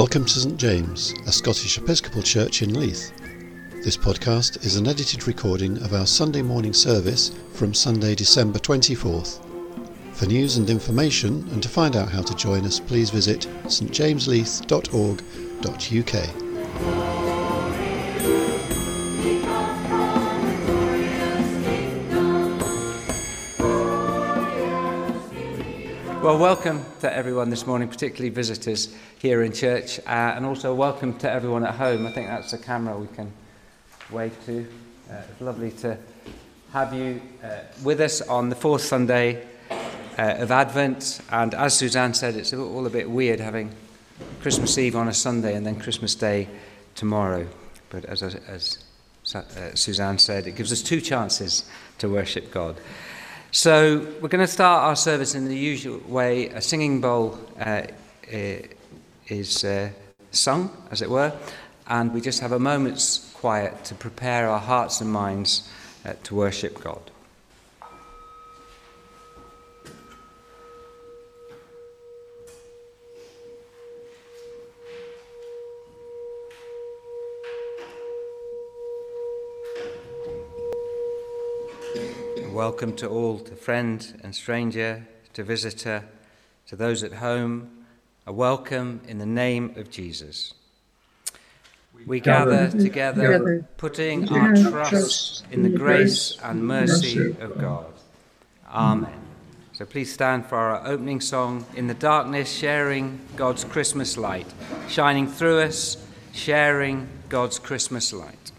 Welcome to St James, a Scottish Episcopal church in Leith. This podcast is an edited recording of our Sunday morning service from Sunday, December 24th. For news and information and to find out how to join us, please visit stjamesleith.org.uk. Well, welcome to everyone this morning, particularly visitors here in church, uh, and also welcome to everyone at home. I think that's the camera we can wave to. Uh, it's lovely to have you uh, with us on the fourth Sunday uh, of Advent. And as Suzanne said, it's all a bit weird having Christmas Eve on a Sunday and then Christmas Day tomorrow. But as, as uh, Suzanne said, it gives us two chances to worship God. So we're going to start our service in the usual way. A singing bowl uh, is uh, sung, as it were, and we just have a moment's quiet to prepare our hearts and minds uh, to worship God. Welcome to all, to friend and stranger, to visitor, to those at home, a welcome in the name of Jesus. We gather together, putting our trust in the grace and mercy of God. Amen. So please stand for our opening song, In the Darkness, sharing God's Christmas light, shining through us, sharing God's Christmas light.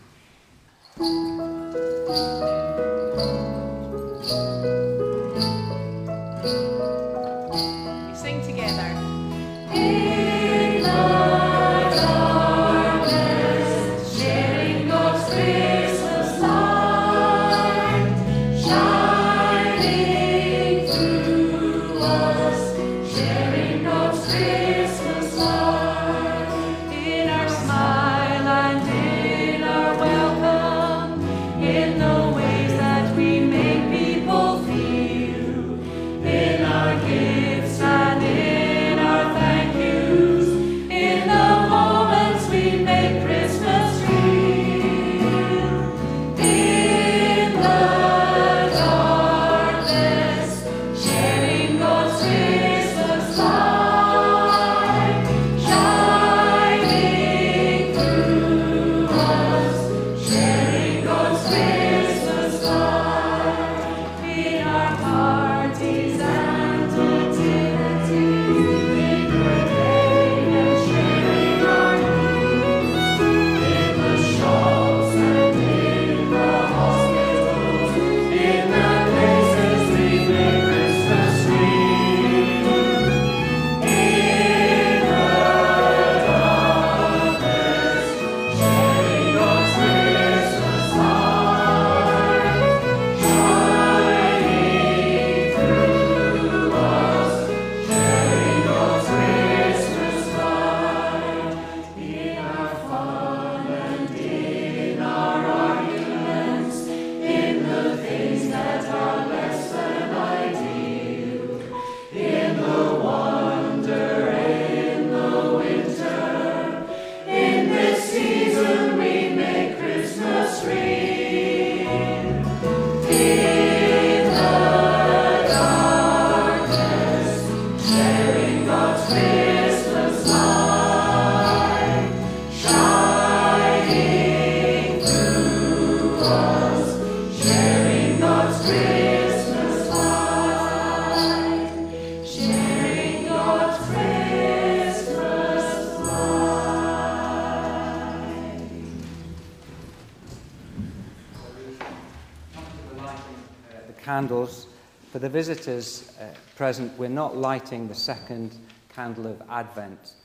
The visitors uh, present, we're not lighting the second candle of Advent.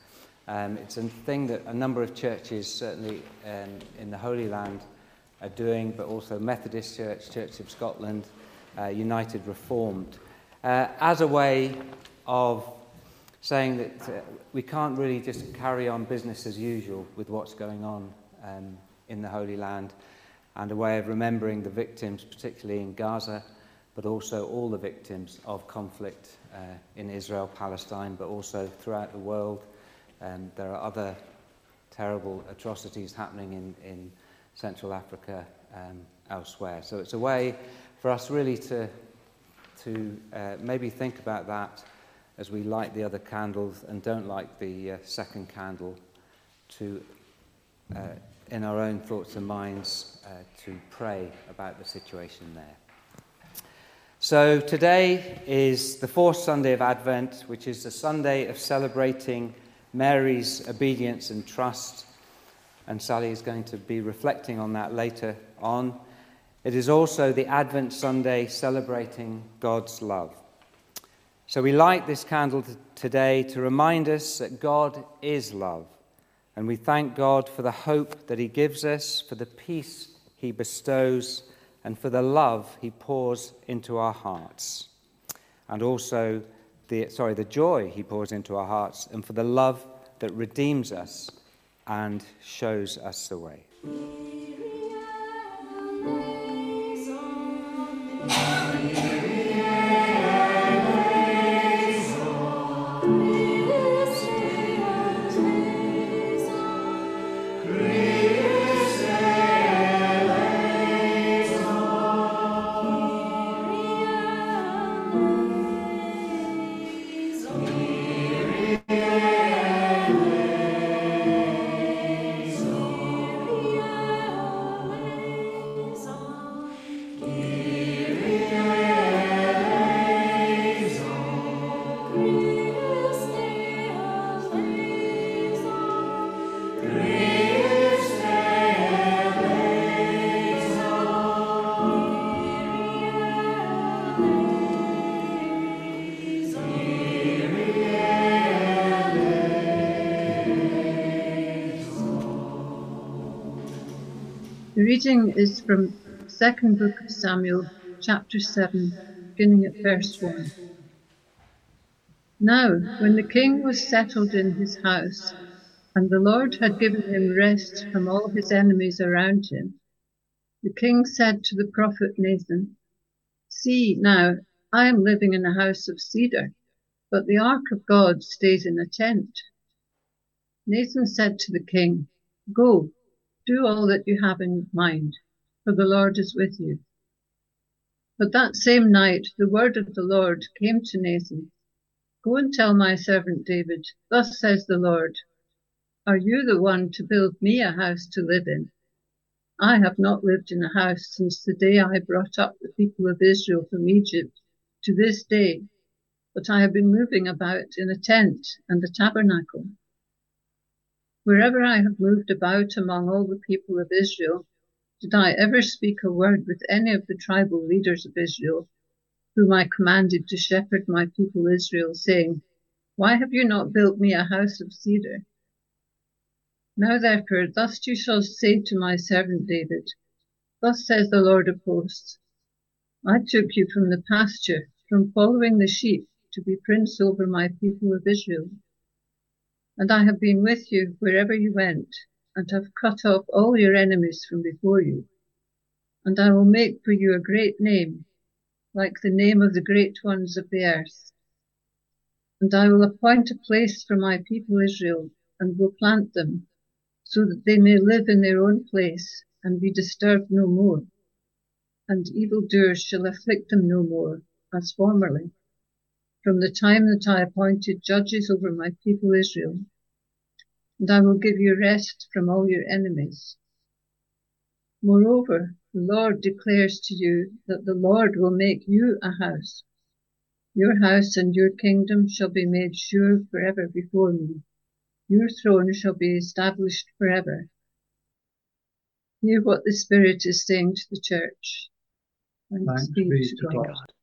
Um, it's a thing that a number of churches, certainly um, in the Holy Land, are doing, but also Methodist Church, Church of Scotland, uh, United Reformed, uh, as a way of saying that uh, we can't really just carry on business as usual with what's going on um, in the Holy Land, and a way of remembering the victims, particularly in Gaza but also all the victims of conflict uh, in Israel, Palestine, but also throughout the world, Um, there are other terrible atrocities happening in, in Central Africa um, elsewhere. So it's a way for us really to, to uh, maybe think about that as we light the other candles and don't light the uh, second candle to, uh, in our own thoughts and minds, uh, to pray about the situation there. So today is the fourth Sunday of Advent, which is the Sunday of celebrating Mary's obedience and trust. And Sally is going to be reflecting on that later on. It is also the Advent Sunday celebrating God's love. So we light this candle t- today to remind us that God is love. And we thank God for the hope that He gives us, for the peace He bestows, and for the love He pours into our hearts. And also, the, sorry, the joy He pours into our hearts, and for the love that redeems us and shows us the way. Reading is from second book of Samuel, chapter 7, beginning at verse 1. Now, when the king was settled in his house, and the Lord had given him rest from all his enemies around him, the king said to the prophet Nathan, See, now, I am living in a house of cedar, but the ark of God stays in a tent. Nathan said to the king, Go, do all that you have in mind, for the Lord is with you. But that same night the word of the Lord came to Nathan Go and tell my servant David, Thus says the Lord, Are you the one to build me a house to live in? I have not lived in a house since the day I brought up the people of Israel from Egypt to this day, but I have been moving about in a tent and a tabernacle. Wherever I have moved about among all the people of Israel, did I ever speak a word with any of the tribal leaders of Israel, whom I commanded to shepherd my people Israel, saying, Why have you not built me a house of cedar? Now therefore, thus you shall say to my servant David, Thus says the Lord of hosts, I took you from the pasture, from following the sheep, to be prince over my people of Israel. And I have been with you wherever you went, and have cut off all your enemies from before you. And I will make for you a great name, like the name of the great ones of the earth. And I will appoint a place for my people Israel, and will plant them, so that they may live in their own place, and be disturbed no more. And evildoers shall afflict them no more, as formerly from the time that I appointed judges over my people Israel, and I will give you rest from all your enemies. Moreover, the Lord declares to you that the Lord will make you a house. Your house and your kingdom shall be made sure forever before me. Your throne shall be established forever. Hear what the Spirit is saying to the church. Thanks, Thanks be to God. God.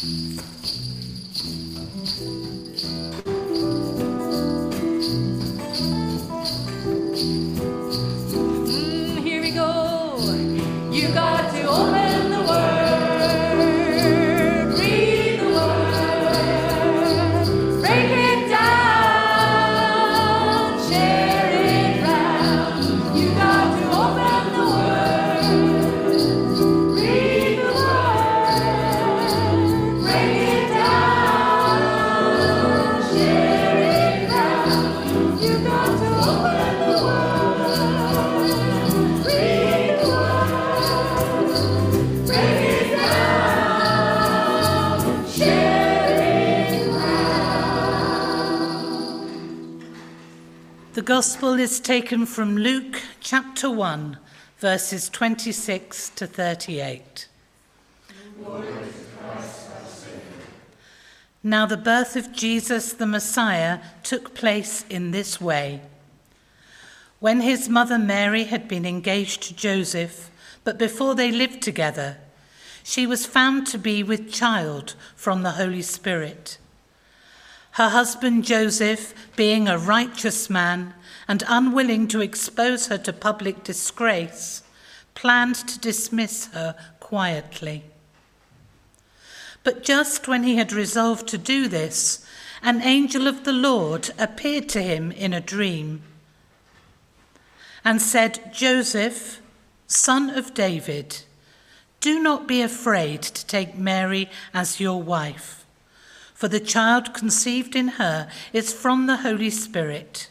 Música The gospel is taken from Luke chapter 1, verses 26 to 38. Now, the birth of Jesus the Messiah took place in this way. When his mother Mary had been engaged to Joseph, but before they lived together, she was found to be with child from the Holy Spirit. Her husband Joseph, being a righteous man and unwilling to expose her to public disgrace, planned to dismiss her quietly. But just when he had resolved to do this, an angel of the Lord appeared to him in a dream and said, Joseph, son of David, do not be afraid to take Mary as your wife for the child conceived in her is from the Holy Spirit.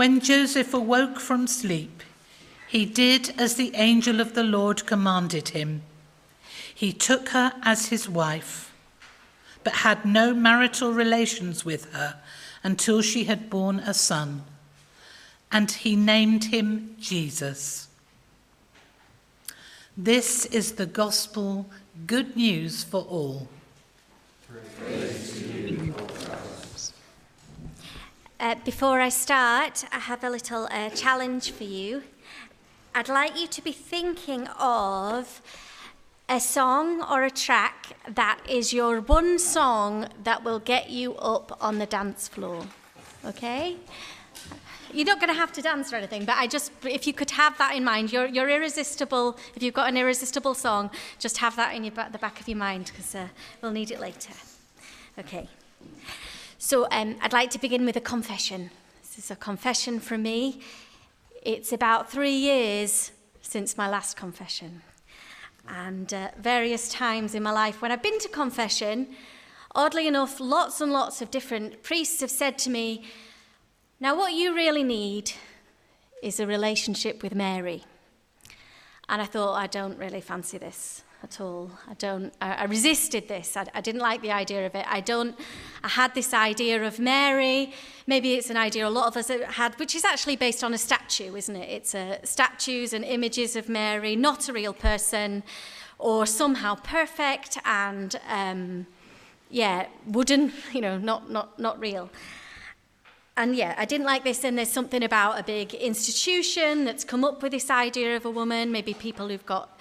When Joseph awoke from sleep, he did as the angel of the Lord commanded him. He took her as his wife, but had no marital relations with her until she had borne a son, and he named him Jesus. This is the gospel, good news for all. Uh, before I start, I have a little uh, challenge for you. I'd like you to be thinking of a song or a track that is your one song that will get you up on the dance floor. Okay? You're not going to have to dance or anything, but I just, if you could have that in mind, you're, you're irresistible. If you've got an irresistible song, just have that in your, the back of your mind because uh, we'll need it later. Okay. So um, I'd like to begin with a confession. This is a confession from me. It's about three years since my last confession. And uh, various times in my life when I've been to confession, oddly enough, lots and lots of different priests have said to me, Now, what you really need is a relationship with Mary. And I thought, I don't really fancy this at all. I don't. I, I resisted this. I, I didn't like the idea of it. I don't. I had this idea of Mary. Maybe it's an idea a lot of us had, which is actually based on a statue, isn't it? It's uh, statues and images of Mary, not a real person, or somehow perfect and um, yeah, wooden. You know, not not not real. And yeah, I didn't like this. And there's something about a big institution that's come up with this idea of a woman. Maybe people who've got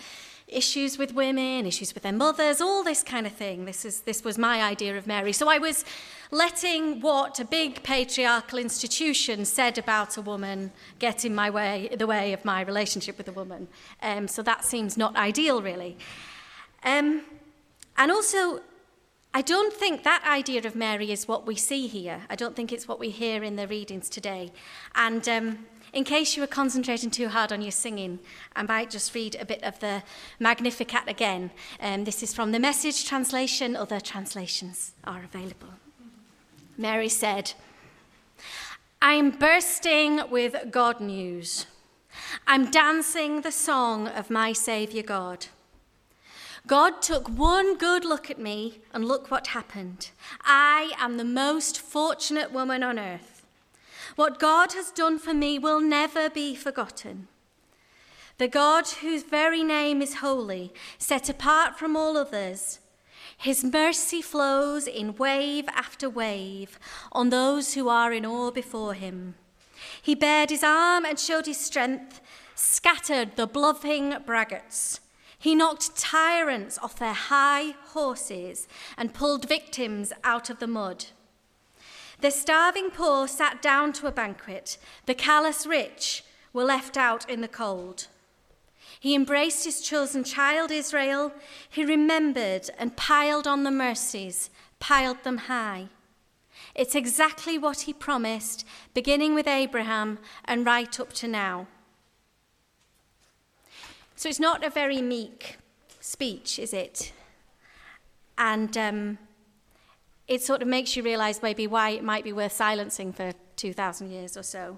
issues with women, issues with their mothers, all this kind of thing. This, is, this was my idea of Mary. So I was letting what a big patriarchal institution said about a woman get in my way, the way of my relationship with a woman. Um, so that seems not ideal, really. Um, and also, I don't think that idea of Mary is what we see here. I don't think it's what we hear in the readings today. And um, in case you were concentrating too hard on your singing, I might just read a bit of the Magnificat again. Um, this is from the message translation, other translations are available. Mary said, I'm bursting with God news. I'm dancing the song of my Saviour God. God took one good look at me, and look what happened. I am the most fortunate woman on earth. What God has done for me will never be forgotten. The God whose very name is holy, set apart from all others, his mercy flows in wave after wave on those who are in awe before him. He bared his arm and showed his strength, scattered the bluffing braggarts. He knocked tyrants off their high horses and pulled victims out of the mud. The starving poor sat down to a banquet. The callous rich were left out in the cold. He embraced his chosen child, Israel. He remembered and piled on the mercies, piled them high. It's exactly what he promised, beginning with Abraham and right up to now. So it's not a very meek speech, is it? And um, it sort of makes you realize maybe why it might be worth silencing for 2,000 years or so.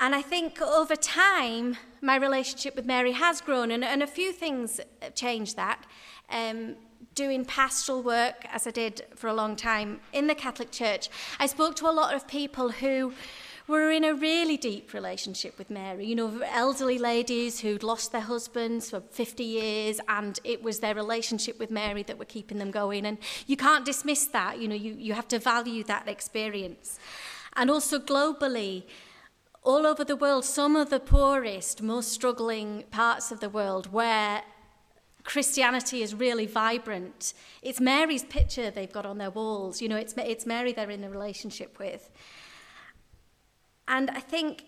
And I think over time, my relationship with Mary has grown, and, and a few things have changed that. Um, doing pastoral work, as I did for a long time in the Catholic Church, I spoke to a lot of people who were in a really deep relationship with Mary. You know, elderly ladies who'd lost their husbands for 50 years, and it was their relationship with Mary that were keeping them going. And you can't dismiss that. You know, you, you have to value that experience. And also globally, all over the world, some of the poorest, most struggling parts of the world where Christianity is really vibrant. It's Mary's picture they've got on their walls. You know, it's, it's Mary they're in a relationship with. And I think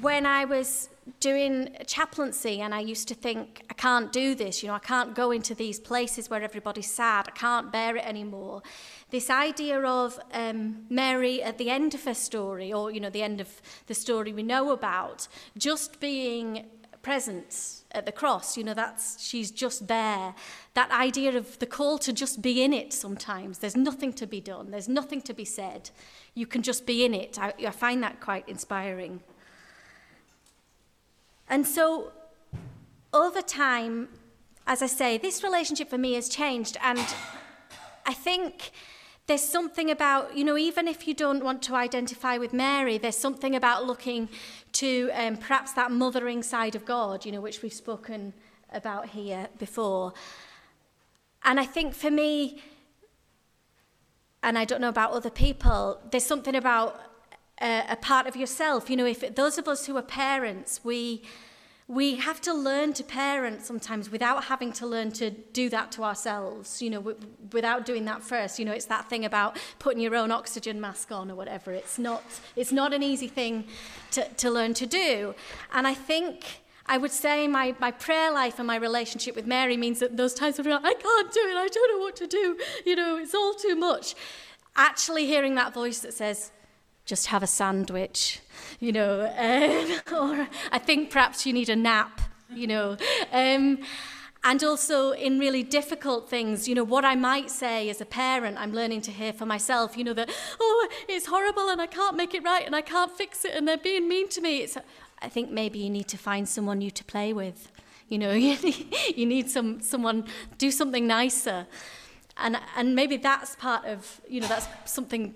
when I was doing chaplaincy and I used to think, I can't do this, you know, I can't go into these places where everybody's sad, I can't bear it anymore. This idea of um, Mary at the end of her story, or, you know, the end of the story we know about, just being present at the cross, you know, that's, she's just there. That idea of the call to just be in it sometimes. There's nothing to be done, there's nothing to be said. You can just be in it. I, I find that quite inspiring. And so, over time, as I say, this relationship for me has changed. And I think there's something about, you know, even if you don't want to identify with Mary, there's something about looking to um, perhaps that mothering side of God, you know, which we've spoken about here before. And I think for me, and I don't know about other people, there's something about uh, a part of yourself. You know, if those of us who are parents, we we have to learn to parent sometimes without having to learn to do that to ourselves, you know, w- without doing that first. You know, it's that thing about putting your own oxygen mask on or whatever. It's not, it's not an easy thing to, to learn to do. And I think I would say my, my prayer life and my relationship with Mary means that those times where I can't do it, I don't know what to do, you know, it's all too much. Actually hearing that voice that says, just have a sandwich, you know, um, or I think perhaps you need a nap, you know. Um, and also in really difficult things, you know, what I might say as a parent, I'm learning to hear for myself, you know, that, oh, it's horrible and I can't make it right and I can't fix it and they're being mean to me. It's, I think maybe you need to find someone new to play with. You know, you need, you need some, someone, do something nicer. And, and maybe that's part of, you know, that's something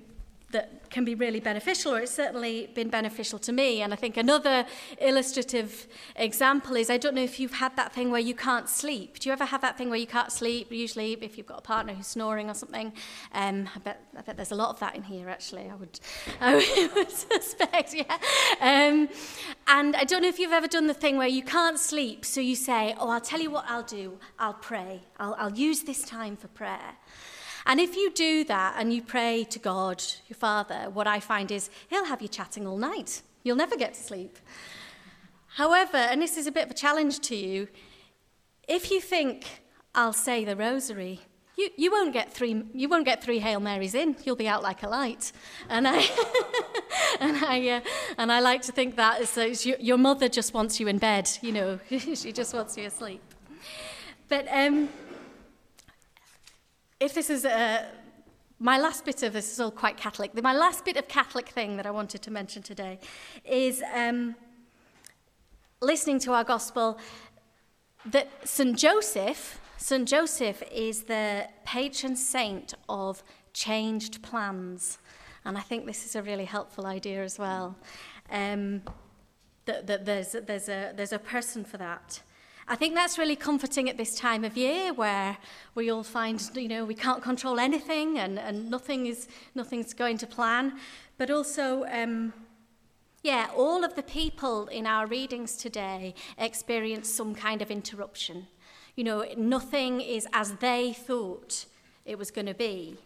that can be really beneficial, or it's certainly been beneficial to me. And I think another illustrative example is I don't know if you've had that thing where you can't sleep. Do you ever have that thing where you can't sleep? Usually, if you've got a partner who's snoring or something. Um, I, bet, I bet there's a lot of that in here, actually, I would, I would suspect, yeah. Um, and I don't know if you've ever done the thing where you can't sleep, so you say, Oh, I'll tell you what I'll do. I'll pray. I'll, I'll use this time for prayer. And if you do that and you pray to God, your Father, what I find is He'll have you chatting all night. You'll never get to sleep. However, and this is a bit of a challenge to you, if you think, I'll say the rosary, you, you, won't get three, you won't get three Hail Marys in. You'll be out like a light. And I, and I, uh, and I like to think that uh, your, your mother just wants you in bed, you know, she just wants you asleep. But um, if this is a, my last bit of this is all quite Catholic. My last bit of Catholic thing that I wanted to mention today is um, listening to our gospel that St. Joseph, St. Joseph is the patron saint of changed plans. And I think this is a really helpful idea as well. Um, that, that there's, there's, a, there's a person for that. I think that's really comforting at this time of year where we all find, you know, we can't control anything and, and nothing is, nothing's going to plan. But also, um, yeah, all of the people in our readings today experience some kind of interruption. You know, nothing is as they thought it was going to be.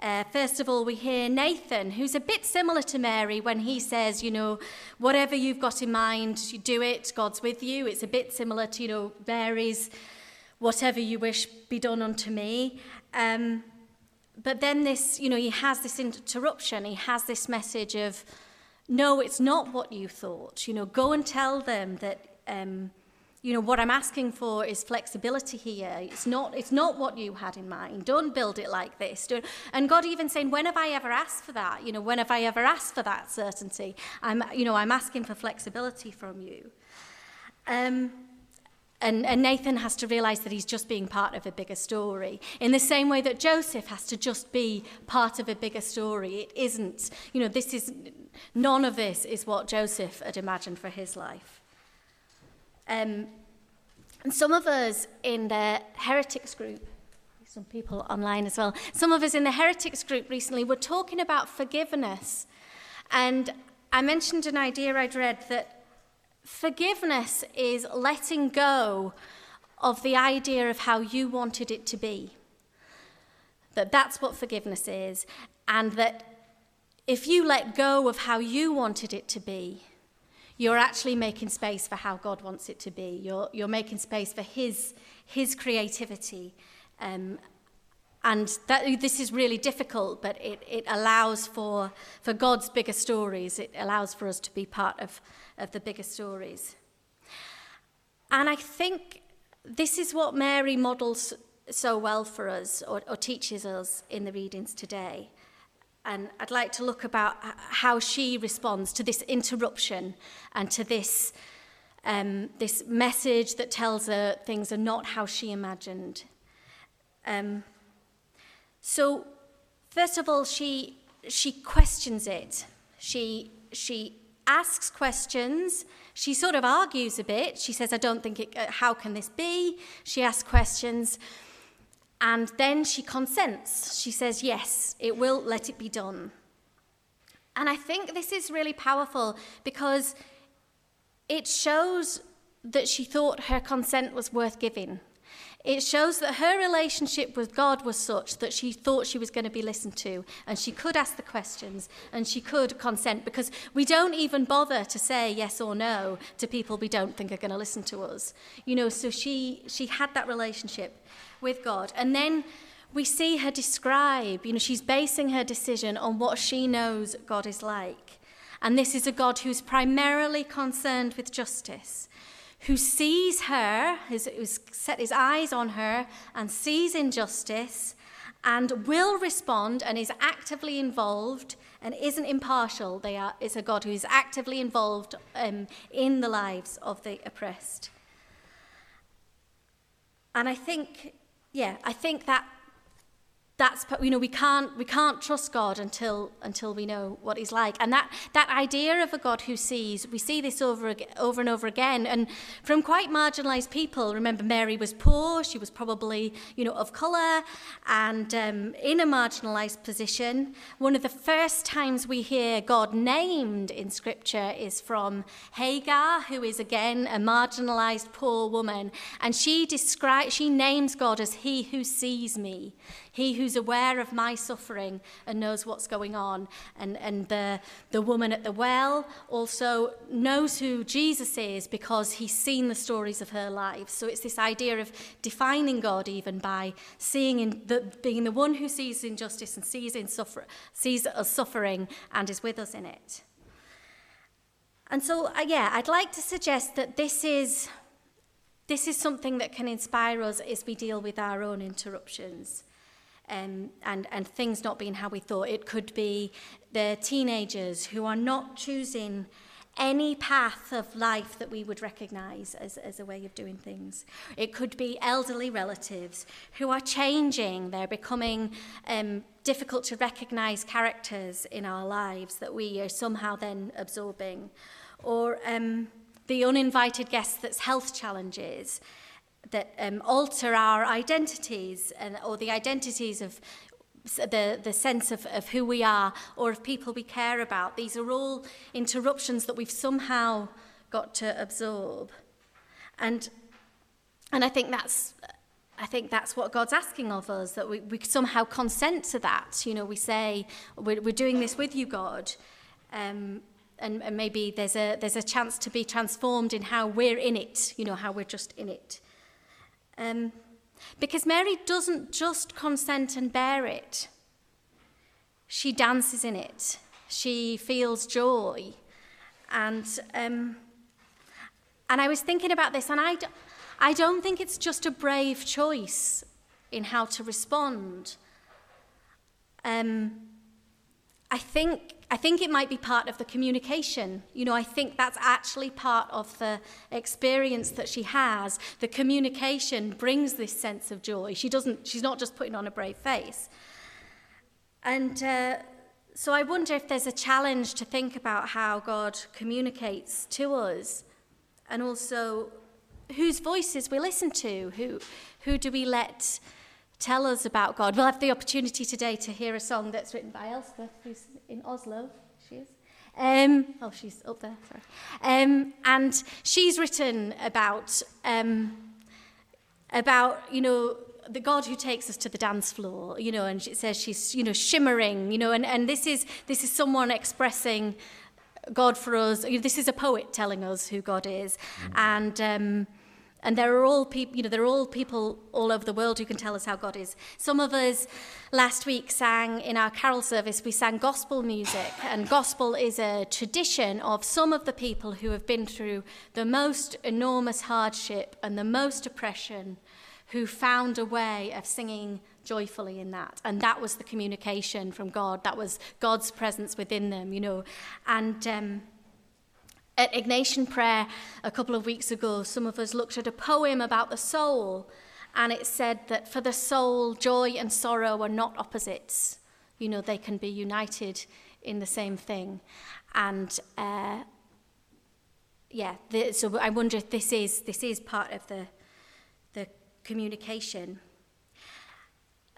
Uh, first of all, we hear Nathan, who's a bit similar to Mary when he says, you know, whatever you've got in mind, you do it, God's with you. It's a bit similar to, you know, Mary's, whatever you wish be done unto me. Um, but then this, you know, he has this interruption. He has this message of, no, it's not what you thought. You know, go and tell them that, um, you know, what I'm asking for is flexibility here. It's not, it's not what you had in mind. Don't build it like this. Don't, and God even saying, when have I ever asked for that? You know, when have I ever asked for that certainty? I'm, you know, I'm asking for flexibility from you. Um, and, and Nathan has to realize that he's just being part of a bigger story. In the same way that Joseph has to just be part of a bigger story. It isn't, you know, this is, none of this is what Joseph had imagined for his life. Um, and some of us in the heretics group, some people online as well, some of us in the heretics group recently were talking about forgiveness. And I mentioned an idea I'd read that Forgiveness is letting go of the idea of how you wanted it to be. That that's what forgiveness is. And that if you let go of how you wanted it to be, you're actually making space for how God wants it to be. You're, you're making space for His, his creativity. Um, and that, this is really difficult, but it, it allows for, for God's bigger stories. It allows for us to be part of, of the bigger stories. And I think this is what Mary models so well for us or, or teaches us in the readings today. And I'd like to look about how she responds to this interruption and to this, um, this message that tells her things are not how she imagined. Um, so, first of all, she, she questions it. She, she asks questions. She sort of argues a bit. She says, I don't think it, uh, how can this be? She asks questions. And then she consents. She says, yes, it will, let it be done. And I think this is really powerful because it shows that she thought her consent was worth giving. It shows that her relationship with God was such that she thought she was going to be listened to and she could ask the questions and she could consent because we don't even bother to say yes or no to people we don't think are going to listen to us. You know, so she she had that relationship with God. And then we see her describe, you know, she's basing her decision on what she knows God is like. And this is a God who's primarily concerned with justice who sees her, who's set his eyes on her and sees injustice and will respond and is actively involved and isn't impartial. They are, it's a God who is actively involved um, in the lives of the oppressed. And I think, yeah, I think that that's you know we can't we can't trust God until until we know what he's like. And that that idea of a God who sees we see this over over and over again. And from quite marginalized people remember Mary was poor she was probably you know of color and um, in a marginalized position one of the first times we hear God named in scripture is from Hagar who is again a marginalized poor woman. And she describes she names God as he who sees me he who's aware of my suffering and knows what's going on. And, and the, the woman at the well also knows who Jesus is because he's seen the stories of her life. So it's this idea of defining God even by seeing in the, being the one who sees injustice and sees, in suffer, sees us suffering and is with us in it. And so, uh, yeah, I'd like to suggest that this is, this is something that can inspire us as we deal with our own interruptions um, and, and things not being how we thought. It could be the teenagers who are not choosing any path of life that we would recognize as, as a way of doing things. It could be elderly relatives who are changing, they're becoming um, difficult to recognize characters in our lives that we are somehow then absorbing. Or um, the uninvited guest that's health challenges that um, alter our identities and, or the identities of the, the sense of, of who we are or of people we care about. These are all interruptions that we've somehow got to absorb. And, and I think that's I think that's what God's asking of us, that we, we somehow consent to that. You know, we say, we're, we're doing this with you, God. Um, and, and maybe there's a, there's a chance to be transformed in how we're in it, you know, how we're just in it. Um, because Mary doesn't just consent and bear it. she dances in it. She feels joy. And, um, and I was thinking about this, and I, d- I don't think it's just a brave choice in how to respond. Um, I think I think it might be part of the communication. You know, I think that's actually part of the experience that she has. The communication brings this sense of joy. She doesn't. She's not just putting on a brave face. And uh, so I wonder if there's a challenge to think about how God communicates to us, and also whose voices we listen to. Who who do we let? tell us about God. We'll have the opportunity today to hear a song that's written by Elspeth, who's in Oslo. She is. Um, oh, she's up there, sorry. Um, and she's written about, um, about, you know, the God who takes us to the dance floor, you know, and it says she's, you know, shimmering, you know, and, and this is this is someone expressing God for us. This is a poet telling us who God is, and um, and there are all people, you know, there are all people all over the world who can tell us how God is. Some of us last week sang in our carol service, we sang gospel music, and gospel is a tradition of some of the people who have been through the most enormous hardship and the most oppression, who found a way of singing joyfully in that. And that was the communication from God. That was God's presence within them, you know. And um, at Ignatian Prayer a couple of weeks ago, some of us looked at a poem about the soul, and it said that for the soul, joy and sorrow are not opposites. You know, they can be united in the same thing. And uh, yeah, the, so I wonder if this is this is part of the the communication.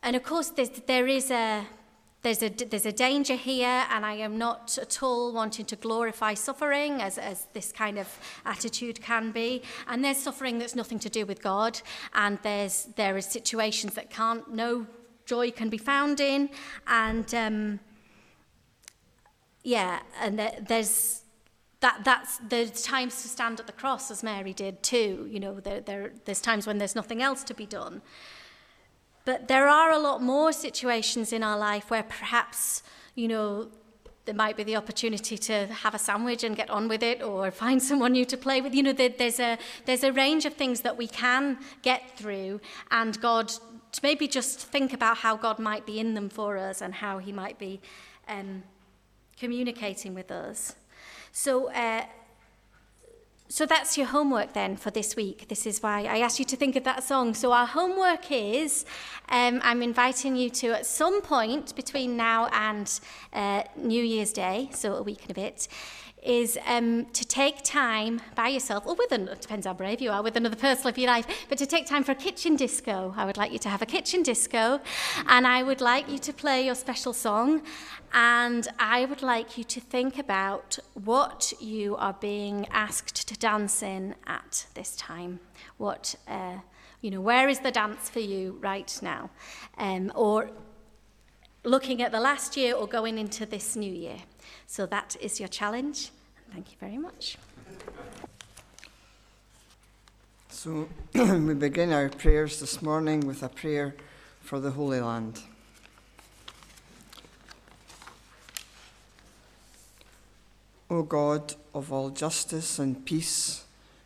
And of course, there is a there's a, there's a danger here, and I am not at all wanting to glorify suffering as, as this kind of attitude can be. And there's suffering that's nothing to do with God, and there's there is situations that can't no joy can be found in, and um, yeah, and there, there's that that's there's times to stand at the cross as Mary did too. You know, there, there there's times when there's nothing else to be done. But there are a lot more situations in our life where perhaps, you know, there might be the opportunity to have a sandwich and get on with it or find someone new to play with. You know, there, there's, a, there's a range of things that we can get through, and God, to maybe just think about how God might be in them for us and how He might be um, communicating with us. So, uh, so that's your homework then for this week. This is why I asked you to think of that song. So our homework is um, I'm inviting you to, at some point between now and uh, New Year's Day, so a week and a bit, is um, to take time by yourself, or with, an, it depends how brave you are, with another person if your life, but to take time for a kitchen disco. I would like you to have a kitchen disco, and I would like you to play your special song, and I would like you to think about what you are being asked to dance in at this time. What, uh, you know, where is the dance for you right now? Um, or looking at the last year or going into this new year. So that is your challenge. Thank you very much. So we begin our prayers this morning with a prayer for the Holy Land. O God of all justice and peace,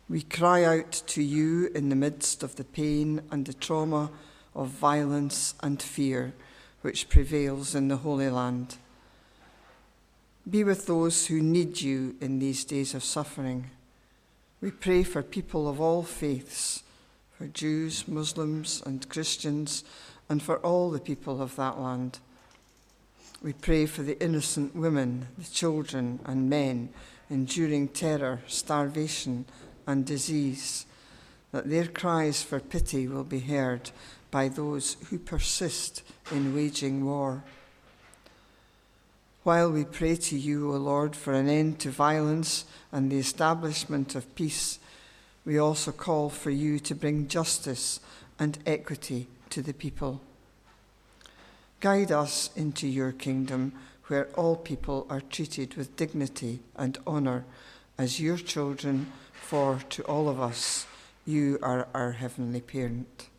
we cry out to you in the midst of the pain and the trauma of violence and fear which prevails in the Holy Land. Be with those who need you in these days of suffering. We pray for people of all faiths, for Jews, Muslims, and Christians, and for all the people of that land. We pray for the innocent women, the children, and men enduring terror, starvation, and disease, that their cries for pity will be heard by those who persist in waging war. While we pray to you, O Lord, for an end to violence and the establishment of peace, we also call for you to bring justice and equity to the people. Guide us into your kingdom where all people are treated with dignity and honour as your children, for to all of us, you are our heavenly parent.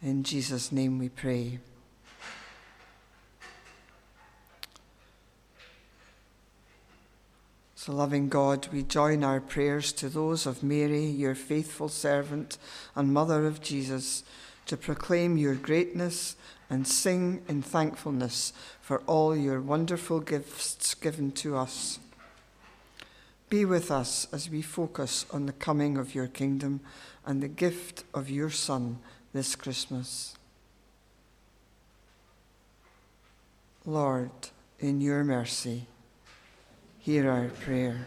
In Jesus' name we pray. So, loving God, we join our prayers to those of Mary, your faithful servant and mother of Jesus, to proclaim your greatness and sing in thankfulness for all your wonderful gifts given to us. Be with us as we focus on the coming of your kingdom and the gift of your Son this Christmas. Lord, in your mercy, hear our prayer.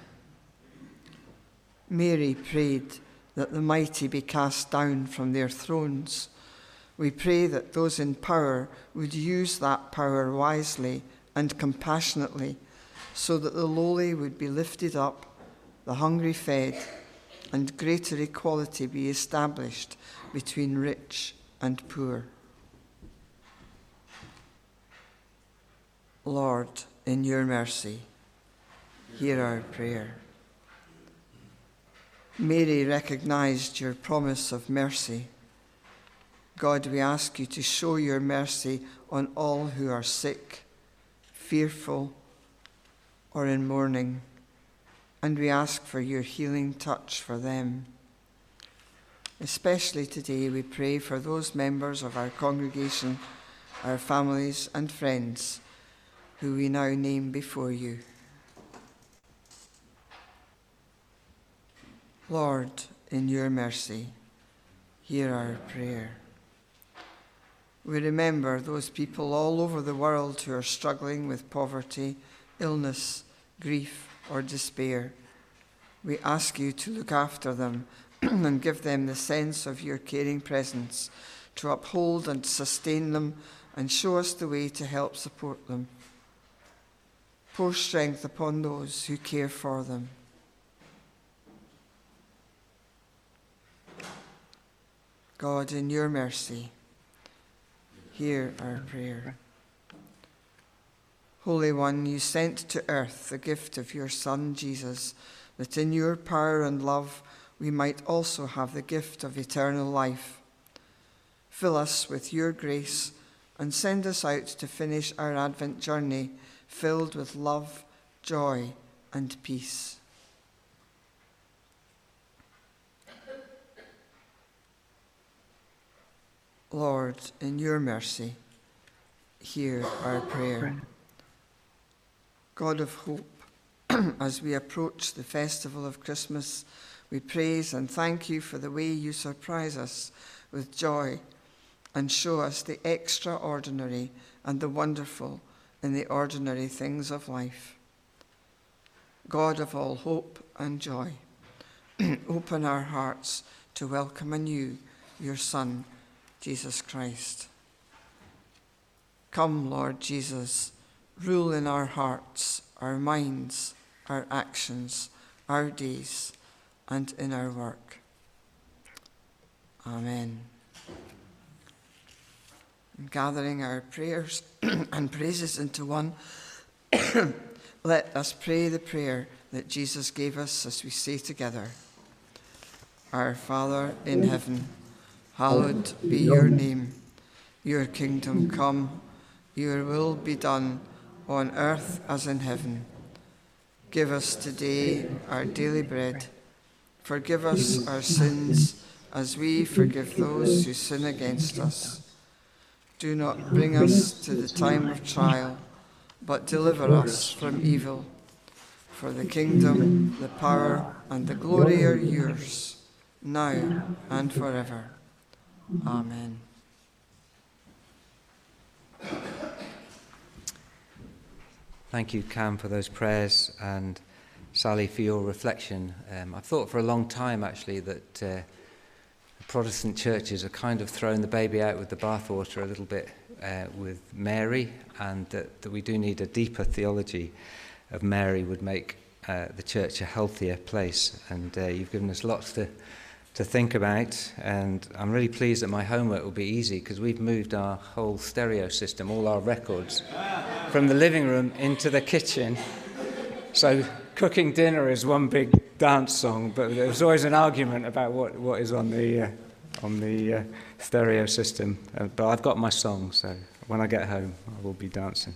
Mary prayed that the mighty be cast down from their thrones. We pray that those in power would use that power wisely and compassionately so that the lowly would be lifted up, the hungry fed, and greater equality be established between rich and poor. Lord, in your mercy, hear our prayer. Mary recognized your promise of mercy. God, we ask you to show your mercy on all who are sick, fearful, or in mourning, and we ask for your healing touch for them. Especially today, we pray for those members of our congregation, our families, and friends who we now name before you. Lord, in your mercy, hear our prayer. We remember those people all over the world who are struggling with poverty, illness, grief, or despair. We ask you to look after them and give them the sense of your caring presence, to uphold and sustain them, and show us the way to help support them. Pour strength upon those who care for them. God, in your mercy, hear our prayer. Holy One, you sent to earth the gift of your Son, Jesus, that in your power and love we might also have the gift of eternal life. Fill us with your grace and send us out to finish our Advent journey filled with love, joy, and peace. Lord, in your mercy, hear our prayer. God of hope, as we approach the festival of Christmas, we praise and thank you for the way you surprise us with joy and show us the extraordinary and the wonderful in the ordinary things of life. God of all hope and joy, open our hearts to welcome anew your Son, Jesus Christ. Come, Lord Jesus, rule in our hearts, our minds, our actions, our days, and in our work. Amen. Gathering our prayers and praises into one, let us pray the prayer that Jesus gave us as we say together Our Father in heaven, hallowed be your name. Your kingdom come, your will be done on earth as in heaven. Give us today our daily bread. Forgive us our sins as we forgive those who sin against us. Do not bring us to the time of trial, but deliver us from evil. For the kingdom, the power, and the glory are yours, now and forever. Amen. Thank you, Cam, for those prayers, and Sally for your reflection. Um, I've thought for a long time, actually, that uh, Protestant churches are kind of throwing the baby out with the bathwater a little bit uh, with Mary, and that, that we do need a deeper theology of Mary would make uh, the church a healthier place. And uh, you've given us lots to, to think about, and I'm really pleased that my homework will be easy because we've moved our whole stereo system, all our records, from the living room into the kitchen. So cooking dinner is one big dance song, but there's always an argument about what, what is on the, uh, on the uh, stereo system. Uh, but I've got my song, so when I get home, I will be dancing.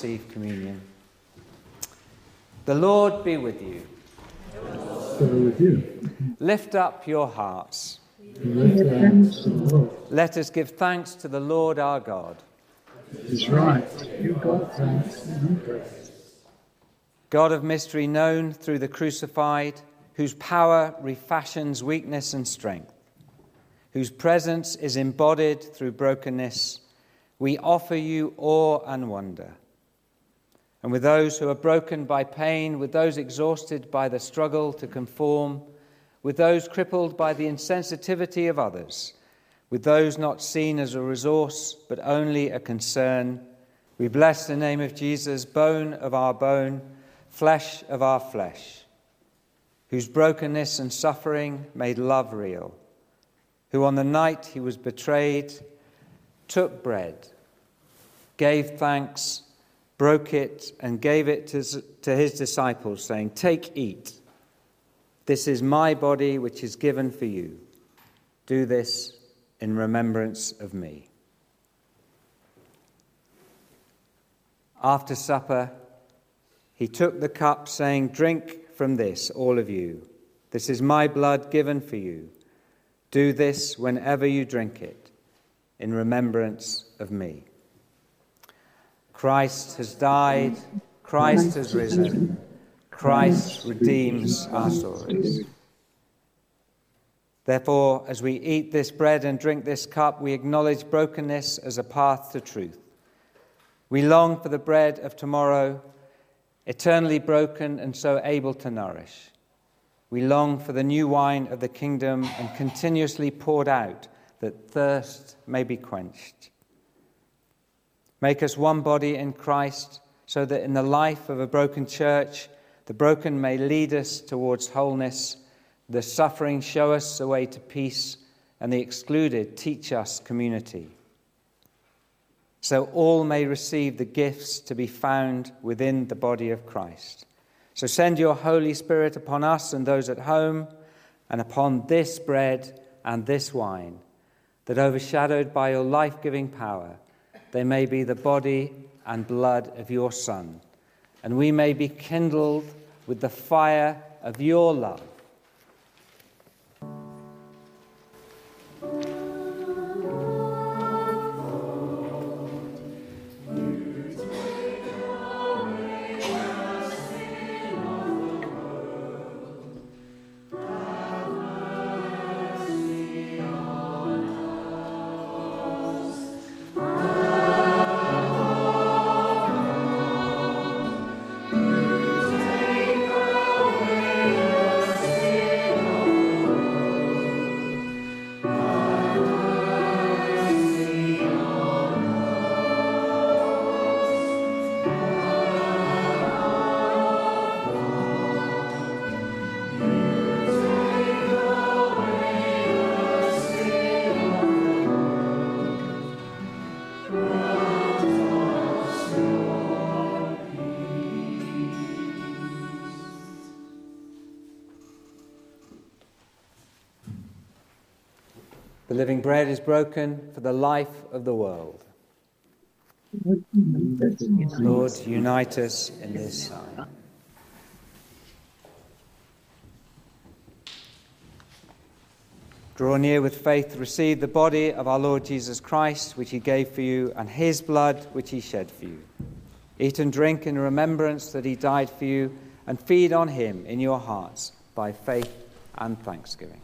Receive communion. The Lord be with you. With you. Lift up your hearts. Lift thanks to the Lord. Let us give thanks to the Lord our God. It is right. You God thanks and. God of mystery, known through the crucified, whose power refashions weakness and strength, whose presence is embodied through brokenness, we offer you awe and wonder. And with those who are broken by pain, with those exhausted by the struggle to conform, with those crippled by the insensitivity of others, with those not seen as a resource but only a concern, we bless the name of Jesus, bone of our bone, flesh of our flesh, whose brokenness and suffering made love real, who on the night he was betrayed took bread, gave thanks, broke it, and gave it to, to his disciples, saying, Take, eat. This is my body, which is given for you. Do this in remembrance of me. After supper, he took the cup, saying, Drink from this, all of you. This is my blood given for you. Do this whenever you drink it, in remembrance of me. Christ has died, Christ has risen, Christ redeems our stories. Therefore, as we eat this bread and drink this cup, we acknowledge brokenness as a path to truth. We long for the bread of tomorrow, eternally broken and so able to nourish. We long for the new wine of the kingdom and continuously poured out that thirst may be quenched. Make us one body in Christ so that in the life of a broken church, the broken may lead us towards wholeness, the suffering show us the way to peace, and the excluded teach us community. So all may receive the gifts to be found within the body of Christ. So send your Holy Spirit upon us and those at home, and upon this bread and this wine, that overshadowed by your life giving power, they may be the body and blood of your Son, and we may be kindled with the fire of your love. The living bread is broken for the life of the world. Lord, unite us in this sign. Draw near with faith receive the body of our Lord Jesus Christ, which he gave for you, and his blood, which he shed for you. Eat and drink in remembrance that he died for you, and feed on him in your hearts by faith and thanksgiving.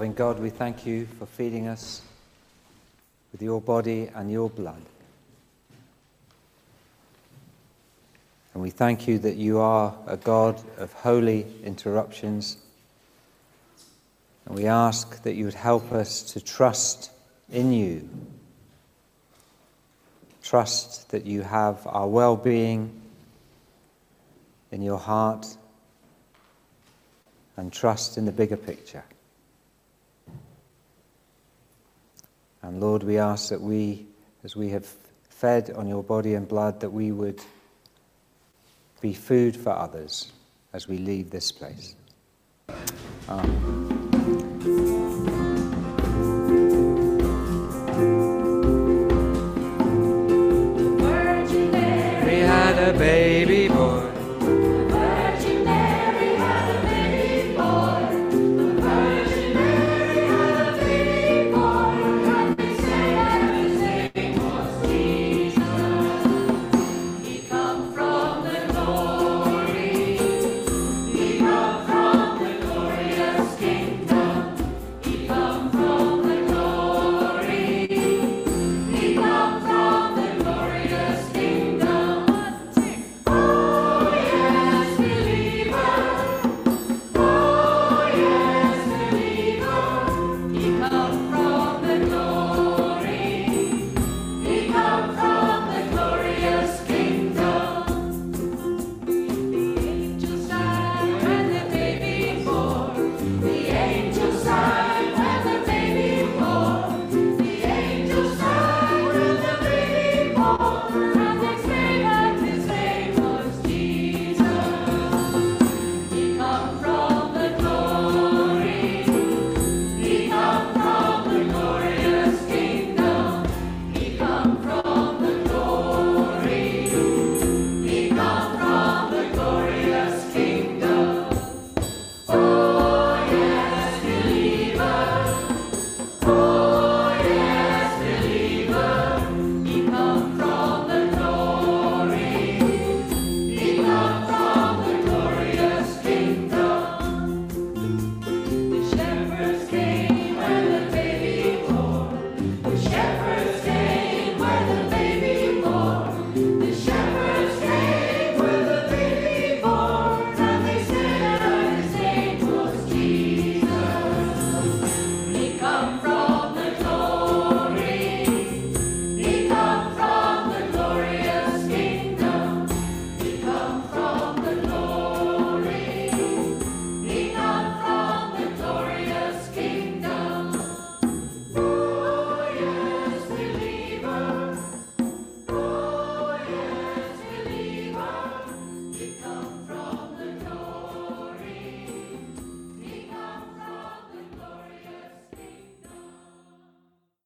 Loving God, we thank you for feeding us with your body and your blood. And we thank you that you are a God of holy interruptions. And we ask that you would help us to trust in you. Trust that you have our well being in your heart, and trust in the bigger picture. And Lord, we ask that we, as we have fed on your body and blood, that we would be food for others as we leave this place. Amen. We had a baby